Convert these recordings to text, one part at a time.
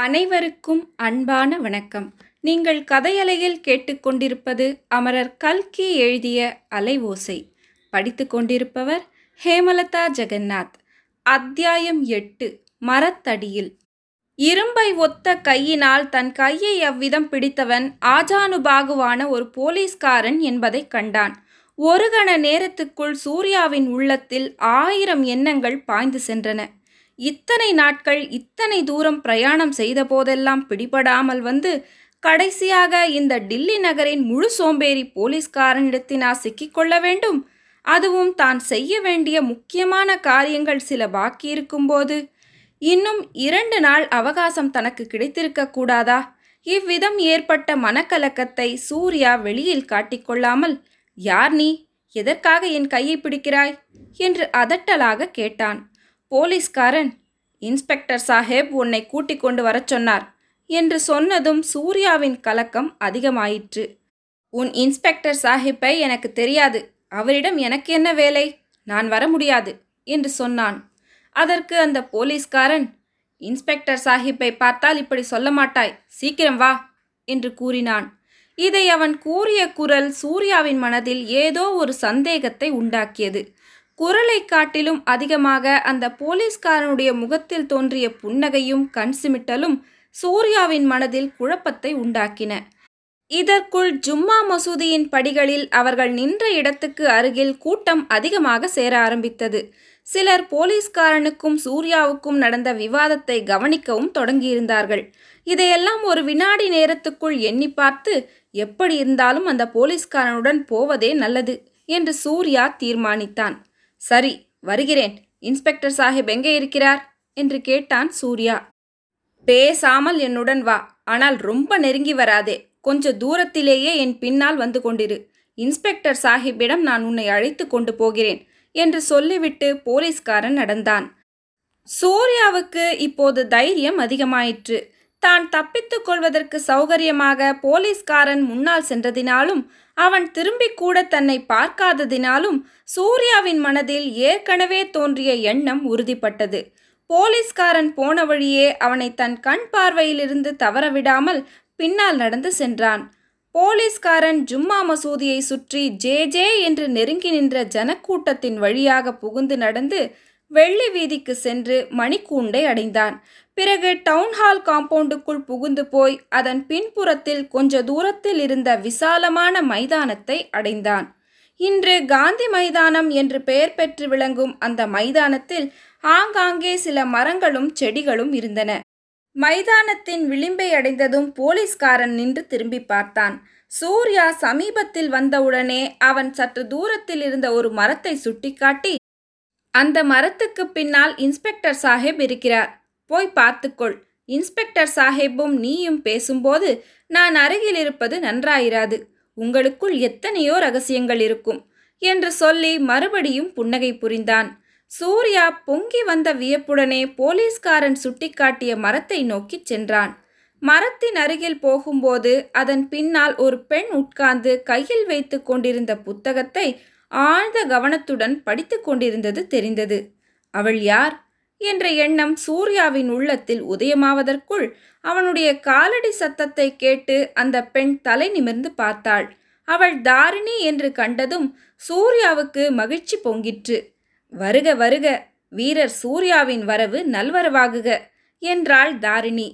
அனைவருக்கும் அன்பான வணக்கம். நீங்கள் கதையலையில் கேட்டுக்கொண்டிருப்பது அமரர் கல்கி எழுதிய அலைவோசை படித்து கொண்டிருப்பவர் ஹேமலதா ஜெகநாத். அத்தியாயம் எட்டு மரத்தடியில். இரும்பை ஒத்த கையினால் தன் கையை அவ்விதம் பிடித்தவன் ஆஜானுபாகுவான ஒரு போலீஸ்காரன் என்பதைக் கண்டான். ஒரு கண நேரத்துக்குள் சூர்யாவின் உள்ளத்தில் ஆயிரம் எண்ணங்கள் பாய்ந்து சென்றன. இத்தனை நாட்கள் இத்தனை தூரம் பிரயாணம் செய்த போதெல்லாம் பிடிபடாமல் வந்து கடைசியாக இந்த டில்லி நகரின் முழு சோம்பேறி போலீஸ்காரனிடத்தினா சிக்கிக்கொள்ள வேண்டும்? அதுவும் தான் செய்ய வேண்டிய முக்கியமான காரியங்கள் சில பாக்கி இருக்கும்போது. இன்னும் இரண்டு நாள் அவகாசம் தனக்கு கிடைத்திருக்க கூடாதா? இவ்விதம் ஏற்பட்ட மனக்கலக்கத்தை சூர்யா வெளியில் காட்டிக்கொள்ளாமல் யார் நீ? எதற்காக என் கையை பிடிக்கிறாய்? என்று அதட்டலாக கேட்டான். போலீஸ்காரன் இன்ஸ்பெக்டர் சாஹேப் உன்னை கூட்டிக் கொண்டு வரச் சொன்னார் என்று சொன்னதும் சூர்யாவின் கலக்கம் அதிகமாயிற்று. உன் இன்ஸ்பெக்டர் சாஹிப்பை எனக்கு தெரியாது. அவரிடம் எனக்கு என்ன வேலை? நான் வர முடியாது என்று சொன்னான். அதற்கு அந்த போலீஸ்காரன் இன்ஸ்பெக்டர் சாஹிப்பை பார்த்தால் இப்படி சொல்ல மாட்டாய். சீக்கிரம் வா என்று கூறினான். இதை அவன் கூறிய குரல் சூர்யாவின் மனதில் ஏதோ ஒரு சந்தேகத்தை உண்டாக்கியது. குரலை காட்டிலும் அதிகமாக அந்த போலீஸ்காரனுடைய முகத்தில் தோன்றிய புன்னகையும் கண் சிமிட்டலும் சூர்யாவின் மனதில் குழப்பத்தை உண்டாக்கின. இதற்குள் ஜும்மா மசூதியின் படிகளில் அவர்கள் நின்ற இடத்துக்கு அருகில் கூட்டம் அதிகமாக சேர ஆரம்பித்தது. சிலர் போலீஸ்காரனுக்கும் சூர்யாவுக்கும் நடந்த விவாதத்தை கவனிக்கவும் தொடங்கியிருந்தார்கள். இதையெல்லாம் ஒரு வினாடி நேரத்துக்குள் எண்ணி பார்த்து எப்படி இருந்தாலும் அந்த போலீஸ்காரனுடன் போவதே நல்லது என்று சூர்யா தீர்மானித்தான். சரி வருகிறேன். இன்ஸ்பெக்டர் சாஹிப் எங்கே இருக்கிறார்? என்று கேட்டான் சூர்யா. பேசாமல் என்னுடன் வா. ஆனால் ரொம்ப நெருங்கி வராதே. கொஞ்ச தூரத்திலேயே என் பின்னால் வந்து கொண்டிரு. இன்ஸ்பெக்டர் சாஹிப்பிடம் நான் உன்னை அழைத்து கொண்டு போகிறேன் என்று சொல்லிவிட்டு போலீஸ்காரன் நடந்தான். சூர்யாவுக்கு இப்போது தைரியம் அதிகமாயிற்று. தான் தப்பித்துக் கொள்வதற்கு சௌகரியமாக போலீஸ்காரன் முன்னால் சென்றதினாலும் அவன் திரும்பி கூட தன்னை பார்க்காததினாலும் சூர்யாவின் மனதில் ஏற்கனவே தோன்றிய எண்ணம் உறுதிப்பட்டது. போலீஸ்காரன் போன வழியே அவனை தன் கண் பார்வையிலிருந்து தவறவிடாமல் பின்னால் நடந்து சென்றான். போலீஸ்காரன் ஜும்மா மசூதியை சுற்றி ஜே ஜே என்று நெருங்கி நின்ற ஜனக்கூட்டத்தின் வழியாக புகுந்து நடந்து வெள்ளி வீதிக்கு சென்று மணிக்கூண்டை அடைந்தான். பிறகு டவுன்ஹால் காம்பவுண்டுக்குள் புகுந்து போய் அதன் பின்புறத்தில் கொஞ்ச தூரத்தில் இருந்த விசாலமான மைதானத்தை அடைந்தான். இன்று காந்தி மைதானம் என்று பெயர் பெற்று விளங்கும் அந்த மைதானத்தில் ஆங்காங்கே சில மரங்களும் செடிகளும் இருந்தன. மைதானத்தின் விளிம்பை அடைந்ததும் போலீஸ்காரன் நின்று திரும்பி பார்த்தான். சூர்யா சமீபத்தில் வந்தவுடனே அவன் சற்று தூரத்தில் இருந்த ஒரு மரத்தை சுட்டிக்காட்டி அந்த மரத்துக்கு பின்னால் இன்ஸ்பெக்டர் சாஹேப் இருக்கிறார். போய் பார்த்துக்கொள். இன்ஸ்பெக்டர் சாஹேப்பும் நீயும் பேசும்போது நான் அருகில் இருப்பது நன்றாயிராது. உங்களுக்குள் எத்தனையோ ரகசியங்கள் இருக்கும் என்று சொல்லி மறுபடியும் புன்னகை புரிந்தான். சூர்யா பொங்கி வந்த வியப்புடனே போலீஸ்காரன் சுட்டிக்காட்டிய மரத்தை நோக்கிச் சென்றான். மரத்தின் அருகில் போகும்போது அதன் பின்னால் ஒரு பெண் உட்கார்ந்து கையில் வைத்து கொண்டிருந்த புத்தகத்தை ஆழ்ந்த கவனத்துடன் படித்து கொண்டிருந்தது தெரிந்தது. அவள் யார்? என்ற எண்ணம் சூர்யாவின் உள்ளத்தில் உதயமாவதற்குள் அவனுடைய காலடி சத்தத்தை கேட்டு அந்த பெண் தலை நிமிர்ந்து பார்த்தாள். அவள் தாரிணி என்று கண்டதும் சூர்யாவுக்கு மகிழ்ச்சி பொங்கிற்று. வருக வருக வீரர் சூர்யாவின் வரவு நல்வரவாகுக என்றாள் தாரிணி.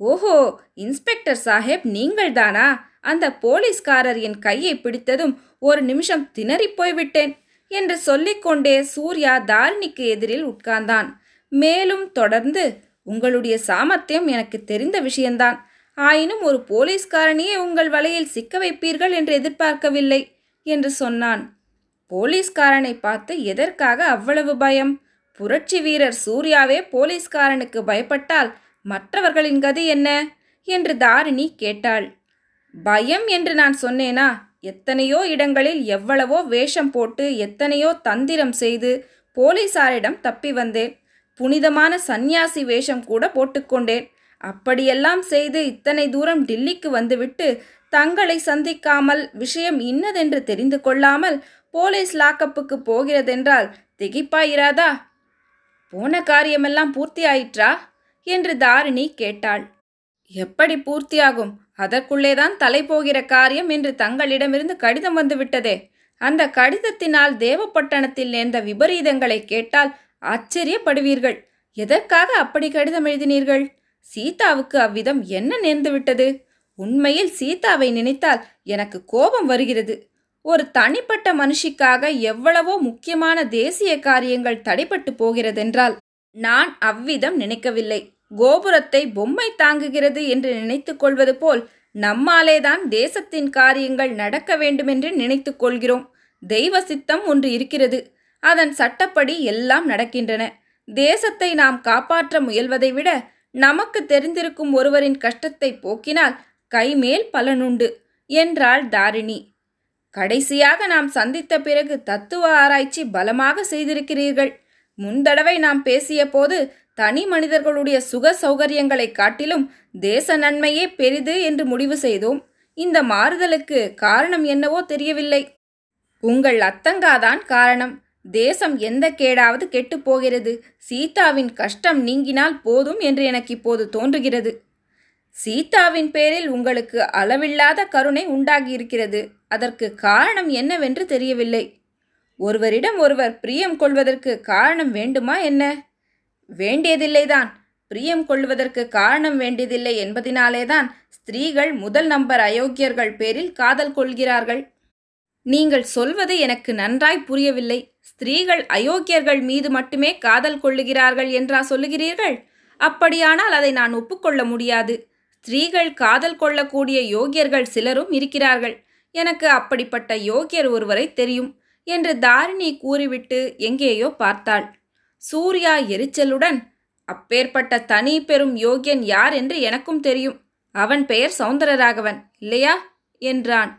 ஓஹோ இன்ஸ்பெக்டர் சாஹேப் நீங்கள்தானா? அந்த போலீஸ்காரர் என் கையை பிடித்ததும் ஒரு நிமிஷம் திணறிப் போய்விட்டேன் என்று சொல்லிக்கொண்டே சூர்யா தாரிணிக்கு எதிரில் உட்கார்ந்தான். மேலும் தொடர்ந்து உங்களுடைய சாமர்த்தியம் எனக்கு தெரிந்த விஷயந்தான் ஆயினும் ஒரு போலீஸ்காரனையே உங்கள் வலையில் சிக்க வைப்பீர்கள் என்று எதிர்பார்க்கவில்லை என்று சொன்னான். போலீஸ்காரனை பார்த்து எதற்காக அவ்வளவு பயம்? புரட்சி வீரர் சூர்யாவே போலீஸ்காரனுக்கு பயப்பட்டால் மற்றவர்களின் கதி என்ன? என்று தாரிணி கேட்டாள். பயம் என்று நான் சொன்னேனா? எத்தனையோ இடங்களில் எவ்வளவோ வேஷம் போட்டு எத்தனையோ தந்திரம் செய்து போலீசாரிடம் தப்பி வந்தேன். புனிதமான சந்நியாசி வேஷம் கூட போட்டுக்கொண்டேன் அப்படியெல்லாம் செய்து இத்தனை தூரம் டில்லிக்கு வந்துவிட்டு தங்களை சந்திக்காமல் விஷயம் இன்னதென்று தெரிந்து கொள்ளாமல் போலீஸ் லாக்கப்புக்கு போகிறதென்றால் திகைப்பாயிராதா? போன காரியமெல்லாம் பூர்த்தி ஆயிற்றா என்று தாரிணி கேட்டாள். எப்படி பூர்த்தியாகும்? அதற்குள்ளேதான் தலை போகிற காரியம் என்று தங்களிடமிருந்து கடிதம் வந்துவிட்டதே. அந்த கடிதத்தினால் தேவப்பட்டணத்தில் நேர்ந்த விபரீதங்களை கேட்டால் ஆச்சரியப்படுவீர்கள். எதற்காக அப்படி கடிதம் எழுதினீர்கள்? சீதாவுக்கு அவ்விதம் என்ன நேர்ந்துவிட்டது? உண்மையில் சீதாவை நினைத்தால் எனக்கு கோபம் வருகிறது. ஒரு தனிப்பட்ட மனுஷிக்காக எவ்வளவோ முக்கியமான தேசிய காரியங்கள் தடைப்பட்டு போகிறதென்றால் நான் அவ்விதம் நினைக்கவில்லை. கோபுரத்தை பொம்மை தாங்குகிறது என்று நினைத்து கொள்வது போல் நம்மாலேதான் தேசத்தின் காரியங்கள் நடக்க வேண்டுமென்று நினைத்து கொள்கிறோம். தெய்வ சித்தம் ஒன்று இருக்கிறது. அதன் சட்டப்படி எல்லாம் நடக்கின்றன. தேசத்தை நாம் காப்பாற்ற முயல்வதை விட நமக்கு தெரிந்திருக்கும் ஒருவரின் கஷ்டத்தை போக்கினால் கைமேல் பலனுண்டு என்றாள் தாரிணி. கடைசியாக நாம் சந்தித்த பிறகு தத்துவ ஆராய்ச்சி பலமாக செய்திருக்கிறீர்கள். முந்தடவை நாம் பேசிய போது தனி மனிதர்களுடைய சுக சௌகரியங்களைக் காட்டிலும் தேச நன்மையே பெரிது என்று முடிவு செய்தோம். இந்த மாறுதலுக்கு காரணம் என்னவோ தெரியவில்லை. உங்கள் அத்தங்காதான் காரணம். தேசம் எந்த கேடாவது கெட்டுப் போகிறது. சீதாவின் கஷ்டம் நீங்கினால் போதும் என்று எனக்கு இப்போது தோன்றுகிறது. சீதாவின் பேரில் உங்களுக்கு அளவில்லாத கருணை உண்டாகியிருக்கிறது. அதற்கு காரணம் என்னவென்று தெரியவில்லை. ஒருவரிடம் ஒருவர் பிரியம் கொள்வதற்கு காரணம் வேண்டுமா என்ன? வேண்டியதில்லைதான். பிரியம் கொள்வதற்கு காரணம் வேண்டியதில்லை என்பதினாலேதான் ஸ்திரீகள் முதல் நம்பர் அயோக்கியர்கள் பேரில் காதல் கொள்கிறார்கள். நீங்கள் சொல்வது எனக்கு நன்றாய் புரியவில்லை. ஸ்திரீகள் அயோக்கியர்கள் மீது மட்டுமே காதல் கொள்ளுகிறார்கள் என்றா சொல்லுகிறீர்கள்? அப்படியானால் அதை நான் ஒப்புக்கொள்ள முடியாது. ஸ்திரீகள் காதல் கொள்ளக்கூடிய யோகியர்கள் சிலரும் இருக்கிறார்கள். எனக்கு அப்படிப்பட்ட யோகியர் ஒருவரை தெரியும் என்று தாரிணி கூறிவிட்டு எங்கேயோ பார்த்தாள். சூர்யா எரிச்சலுடன் அப்பேற்பட்ட தனி பெரும் யோகியன் யார் என்று எனக்கும் தெரியும். அவன் பெயர் சௌந்தரராகவன் இல்லையா? என்றான்.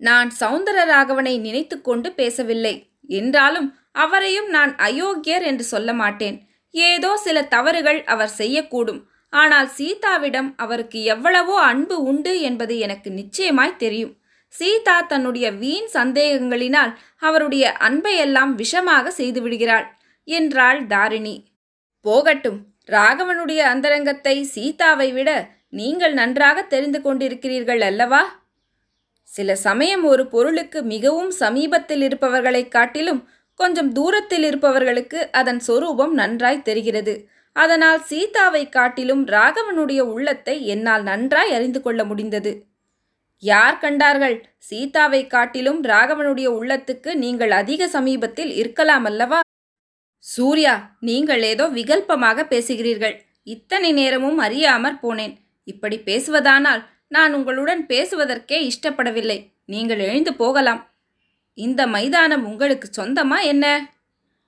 நான் சௌந்தரராகவனை நினைத்து கொண்டு பேசவில்லை. என்றாலும் அவரையும் நான் அயோக்கியர் என்று சொல்ல மாட்டேன். ஏதோ சில தவறுகள் அவர் செய்யக்கூடும். ஆனால் சீதாவிடம் அவருக்கு எவ்வளவோ அன்பு உண்டு என்பது எனக்கு நிச்சயமாய் தெரியும். சீதா தன்னுடைய வீண் சந்தேகங்களினால் அவருடைய அன்பையெல்லாம் விஷமாக செய்துவிடுகிறாள். என்றாள் தாரிணி. போகட்டும் ராகவனுடைய அந்தரங்கத்தை சீதாவை விட நீங்கள் நன்றாக தெரிந்து கொண்டிருக்கிறீர்கள் அல்லவா? சில சமயம் ஒரு பொருளுக்கு மிகவும் சமீபத்தில் இருப்பவர்களைக் காட்டிலும் கொஞ்சம் தூரத்தில் இருப்பவர்களுக்கு அதன் சொரூபம் நன்றாய் தெரிகிறது. அதனால் சீதாவை காட்டிலும் ராகவனுடைய உள்ளத்தை என்னால் நன்றாய் அறிந்து கொள்ள முடிந்தது. யார் கண்டார்கள்? சீதாவை காட்டிலும் ராகவனுடைய உள்ளத்துக்கு நீங்கள் அதிக சமீபத்தில் இருக்கலாம் அல்லவா? சூர்யா நீங்கள் ஏதோ விகல்பமாக பேசுகிறீர்கள். இத்தனை நேரமும் அறியாமற் போனேன். இப்படி பேசுவதானால் நான் உங்களுடன் பேசுவதற்கே இஷ்டப்படவில்லை. நீங்கள் எழுந்து போகலாம். இந்த மைதானம் உங்களுக்கு சொந்தமா என்ன?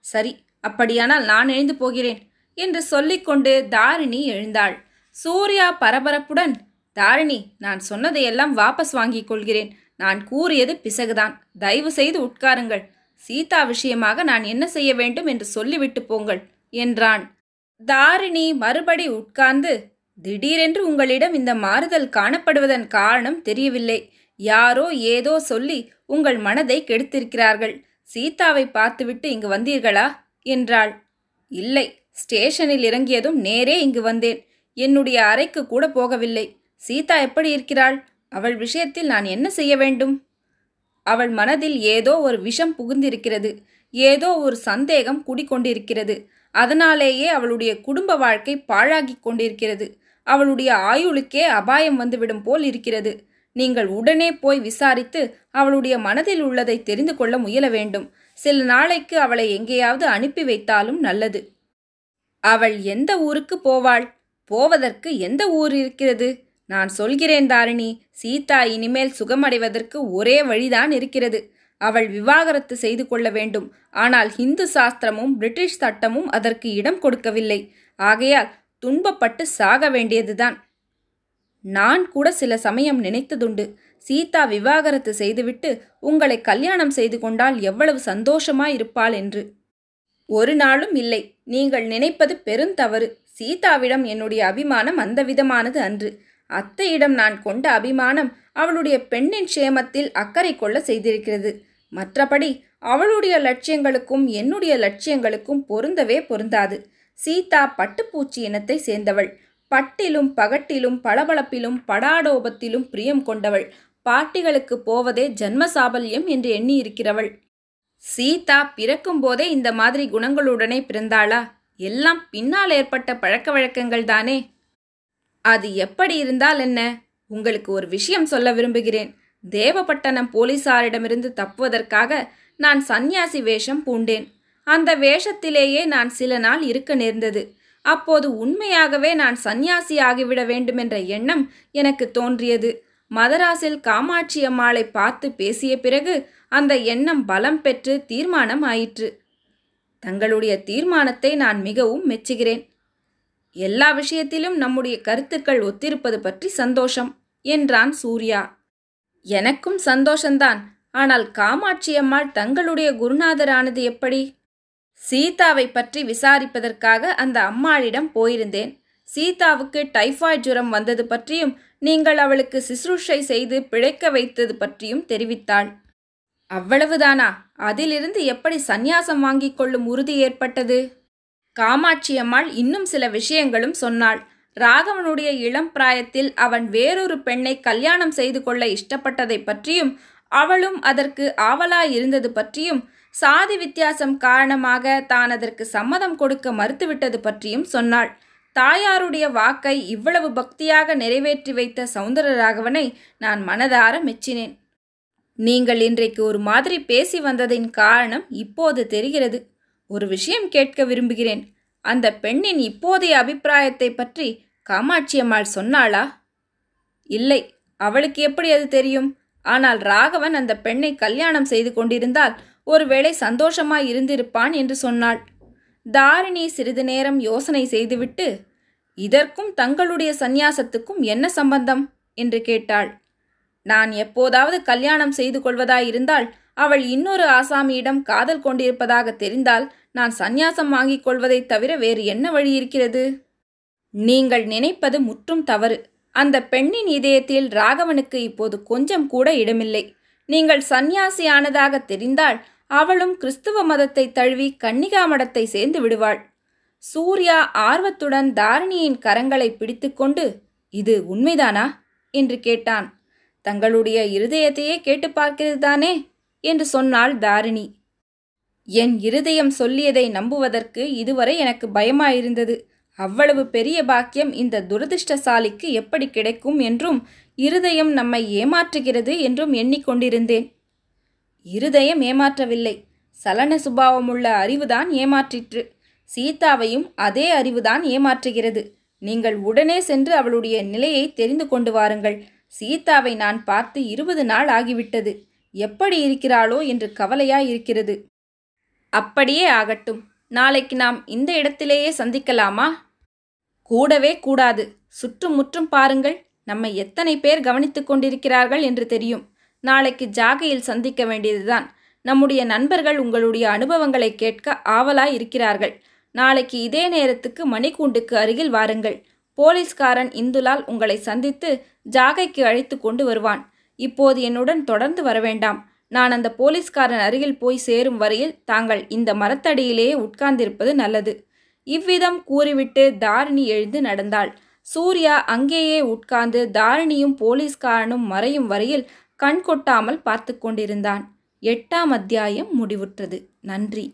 சரி அப்படியானால் நான் எழுந்து போகிறேன் என்று சொல்லிக்கொண்டு தாரிணி எழுந்தாள். சூர்யா பரபரப்புடன் தாரிணி நான் சொன்னதையெல்லாம் வாபஸ் வாங்கிக் கொள்கிறேன். நான் கூறியது பிசகுதான். தயவு செய்து உட்காருங்கள். சீதா விஷயமாக நான் என்ன செய்ய வேண்டும் என்று சொல்லிவிட்டு போங்கள் என்றான். தாரிணி மறுபடி உட்கார்ந்து திடீரென்று உங்களிடம் இந்த மாறுதல் காணப்படுவதன் காரணம் தெரியவில்லை. யாரோ ஏதோ சொல்லி உங்கள் மனதை கெடுத்திருக்கிறார்கள். சீதாவை பார்த்துவிட்டு இங்கு வந்தீர்களா? என்றாள். இல்லை ஸ்டேஷனில் இறங்கியதும் நேரே இங்கு வந்தேன். என்னுடைய அறைக்கு கூட போகவில்லை. சீதா எப்படி இருக்கிறாள்? அவள் விஷயத்தில் நான் என்ன செய்ய வேண்டும்? அவள் மனதில் ஏதோ ஒரு விஷம் புகுந்திருக்கிறது. ஏதோ ஒரு சந்தேகம் குடிக்கொண்டிருக்கிறது அதனாலேயே அவளுடைய குடும்ப வாழ்க்கை பாழாகிக் கொண்டிருக்கிறது. அவளுடைய ஆயுளுக்கே அபாயம் வந்துவிடும் போல் இருக்கிறது. நீங்கள் உடனே போய் விசாரித்து அவளுடைய மனதில் உள்ளதை தெரிந்து கொள்ள முயல வேண்டும். சில நாளைக்கு அவளை எங்கேயாவது அனுப்பி வைத்தாலும் நல்லது. அவள் எந்த ஊருக்கு போவாள்? போவதற்கு எந்த ஊர் இருக்கிறது? நான் சொல்கிறேன் தாரிணி சீதா இனிமேல் சுகமடைவதற்கு ஒரே வழிதான் இருக்கிறது. அவள் விவாகரத்து செய்து கொள்ள வேண்டும். ஆனால் ஹிந்து சாஸ்திரமும் பிரிட்டிஷ் சட்டமும் அதற்கு இடம் கொடுக்கவில்லை. ஆகையால் துன்பப்பட்டு சாக வேண்டியதுதான். நான் கூட சில சமயம் நினைத்ததுண்டு. சீதா விவாகரத்து செய்துவிட்டு உங்களை கல்யாணம் செய்து கொண்டால் எவ்வளவு சந்தோஷமாயிருப்பாள் என்று. ஒரு நாளும் இல்லை. நீங்கள் நினைப்பது பெருந்தவறு சீதாவிடம் என்னுடைய அபிமானம் அந்த விதமானது அன்று. அத்தையிடம் நான் கொண்ட அபிமானம் அவளுடைய பெண்ணின் க்ஷேமத்தில் அக்கறை கொள்ள செய்திருக்கிறது. மற்றபடி அவளுடைய லட்சியங்களுக்கும் என்னுடைய லட்சியங்களுக்கும் பொருந்தவே பொருந்தாது. சீதா பட்டுப்பூச்சி இனத்தை சேர்ந்தவள். பட்டிலும் பகட்டிலும் பளபளப்பிலும் படாடோபத்திலும் பிரியம் கொண்டவள். பாட்டிகளுக்கு போவதே ஜன்ம சாபல்யம் என்று எண்ணியிருக்கிறவள். சீதா பிறக்கும் போதே இந்த மாதிரி குணங்களுடனே பிறந்தாளா? எல்லாம் பின்னால் ஏற்பட்ட பழக்க வழக்கங்கள் தானே அது எப்படி இருந்தால் என்ன? உங்களுக்கு ஒரு விஷயம் சொல்ல விரும்புகிறேன். தேவப்பட்டணம் போலீசாரிடமிருந்து தப்புவதற்காக நான் சந்நியாசி வேஷம் பூண்டேன். அந்த வேஷத்திலேயே நான் சில நாள் இருக்க நேர்ந்தது. அப்போது உண்மையாகவே நான் சந்நியாசி ஆகிவிட வேண்டுமென்ற எண்ணம் எனக்கு தோன்றியது. மதராஸில் காமாட்சி அம்மாளை பார்த்து பேசிய பிறகு அந்த எண்ணம் பலம் பெற்று தீர்மானம் ஆயிற்று. தங்களுடைய தீர்மானத்தை நான் மிகவும் மெச்சுகிறேன். எல்லா விஷயத்திலும் நம்முடைய கருத்துக்கள் ஒத்திருப்பது பற்றி சந்தோஷம் என்றான் சூர்யா. எனக்கும் சந்தோஷந்தான். ஆனால் காமாட்சி அம்மாள் தங்களுடைய குருநாதரானது எப்படி? சீதாவை பற்றி விசாரிப்பதற்காக அந்த அம்மாளிடம் போயிருந்தேன். சீதாவுக்கு டைஃபாய்ட் ஜுரம் வந்தது பற்றியும் நீங்கள் அவளுக்கு சிசுருஷை செய்து பிழைக்க வைத்தது பற்றியும் தெரிவித்தாள். அவ்வளவுதானா? அதிலிருந்து எப்படி சந்நியாசம் வாங்கிக் கொள்ளும் உறுதி ஏற்பட்டது? காமாட்சி அம்மாள் இன்னும் சில விஷயங்களும் சொன்னாள். ராகவனுடைய இளம் பிராயத்தில் அவன் வேறொரு பெண்ணை கல்யாணம் செய்து கொள்ள இஷ்டப்பட்டதை பற்றியும் அவளும் அதற்கு ஆவலாயிருந்தது பற்றியும் சாதி வித்தியாசம் காரணமாக தான் அதற்கு சம்மதம் கொடுக்க மறுத்துவிட்டது பற்றியும் சொன்னாள். தாயாருடைய வாக்கை இவ்வளவு பக்தியாக நிறைவேற்றி வைத்த சௌந்தரராகவனை நான் மனதார மெச்சினேன். நீங்கள் இன்றைக்கு ஒரு மாதிரி பேசி வந்ததின் காரணம் இப்போது தெரிகிறது. ஒரு விஷயம் கேட்க விரும்புகிறேன். அந்த பெண்ணின் இப்போதைய அபிப்பிராயத்தை பற்றி காமாட்சி அம்மாள் சொன்னாளா? இல்லை அவளுக்கு எப்படி அது தெரியும்? ஆனால் ராகவன் அந்த பெண்ணை கல்யாணம் செய்து கொண்டிருந்தால் ஒருவேளை சந்தோஷமாய் இருந்திருப்பான் என்று சொன்னாள். தாரிணி சிறிது நேரம் யோசனை செய்துவிட்டு இதற்கும் தங்களுடைய சந்நியாசத்துக்கும் என்ன சம்பந்தம்? என்று கேட்டாள். நான் எப்போதாவது கல்யாணம் செய்து கொள்வதாயிருந்தால் அவள் இன்னொரு ஆசாமியிடம் காதல் கொண்டிருப்பதாக தெரிந்தால் நான் சந்நியாசம் வாங்கிக் கொள்வதைத் தவிர வேறு என்ன வழி இருக்கிறது? நீங்கள் நினைப்பது முற்றும் தவறு. அந்த பெண்ணின் இதயத்தில் ராகவனுக்கு இப்போது கொஞ்சம் கூட இடமில்லை. நீங்கள் சந்நியாசியானதாக தெரிந்தால் அவளும் கிறிஸ்துவ மதத்தை தழுவி கன்னிகா மடத்தை சேர்ந்து விடுவாள். சூர்யா ஆர்வத்துடன் தாரிணியின் கரங்களை பிடித்துக்கொண்டு இது உண்மைதானா? என்று கேட்டான். தங்களுடைய இருதயத்தையே கேட்டு பார்க்கிறது தானே என்று சொன்னாள் தாரிணி. என் இருதயம் சொல்லியதை நம்புவதற்கு இதுவரை எனக்கு பயமாயிருந்தது. அவ்வளவு பெரிய பாக்கியம் இந்த துரதிர்ஷ்டசாலிக்கு எப்படி கிடைக்கும் என்றும் இருதயம் நம்மை ஏமாற்றுகிறது என்றும் எண்ணிக்கொண்டிருந்தேன். இருதயம் ஏமாற்றவில்லை. சலன சுபாவமுள்ள அறிவுதான் ஏமாற்றிற்று. சீதாவையும் அதே அறிவுதான் ஏமாற்றுகிறது. நீங்கள் உடனே சென்று அவளுடைய நிலையை தெரிந்து கொண்டு வாருங்கள். சீதாவை நான் பார்த்து இருபது நாள் ஆகிவிட்டது. எப்படி இருக்கிறாளோ என்று கவலையாய் இருக்கிறது அப்படியே ஆகட்டும். நாளைக்கு நாம் இந்த இடத்திலேயே சந்திக்கலாமா? கூடவே கூடாது. சுற்றும் முற்றும் பாருங்கள். நம்மை எத்தனை பேர் கவனித்துக் கொண்டிருக்கிறார்கள் என்று தெரியும். நாளைக்கு ஜாகையில் சந்திக்க வேண்டியதுதான். நம்முடைய நண்பர்கள் உங்களுடைய அனுபவங்களை கேட்க ஆவலாய் இருக்கிறார்கள் நாளைக்கு இதே நேரத்துக்கு மணிக்கூண்டுக்கு அருகில் வாருங்கள். போலீஸ்காரன் இந்துலால் உங்களை சந்தித்து ஜாகைக்கு அழைத்து கொண்டு வருவான். இப்போது என்னுடன் தொடர்ந்து வரவேண்டாம் நான் அந்த போலீஸ்காரன் அருகில் போய் சேரும் வரையில் தாங்கள் இந்த மரத்தடியிலேயே உட்கார்ந்திருப்பது நல்லது. இவ்விதம் கூறிவிட்டு தாரிணி எழுந்து நடந்தாள். சூர்யா அங்கேயே உட்கார்ந்து தாரிணியும் போலீஸ்காரனும் மறையும் வரையில் கண் கொட்டாமல் பார்த்து கொண்டிருந்தான். எட்டாம் அத்தியாயம் முடிவுற்றது. நன்றி.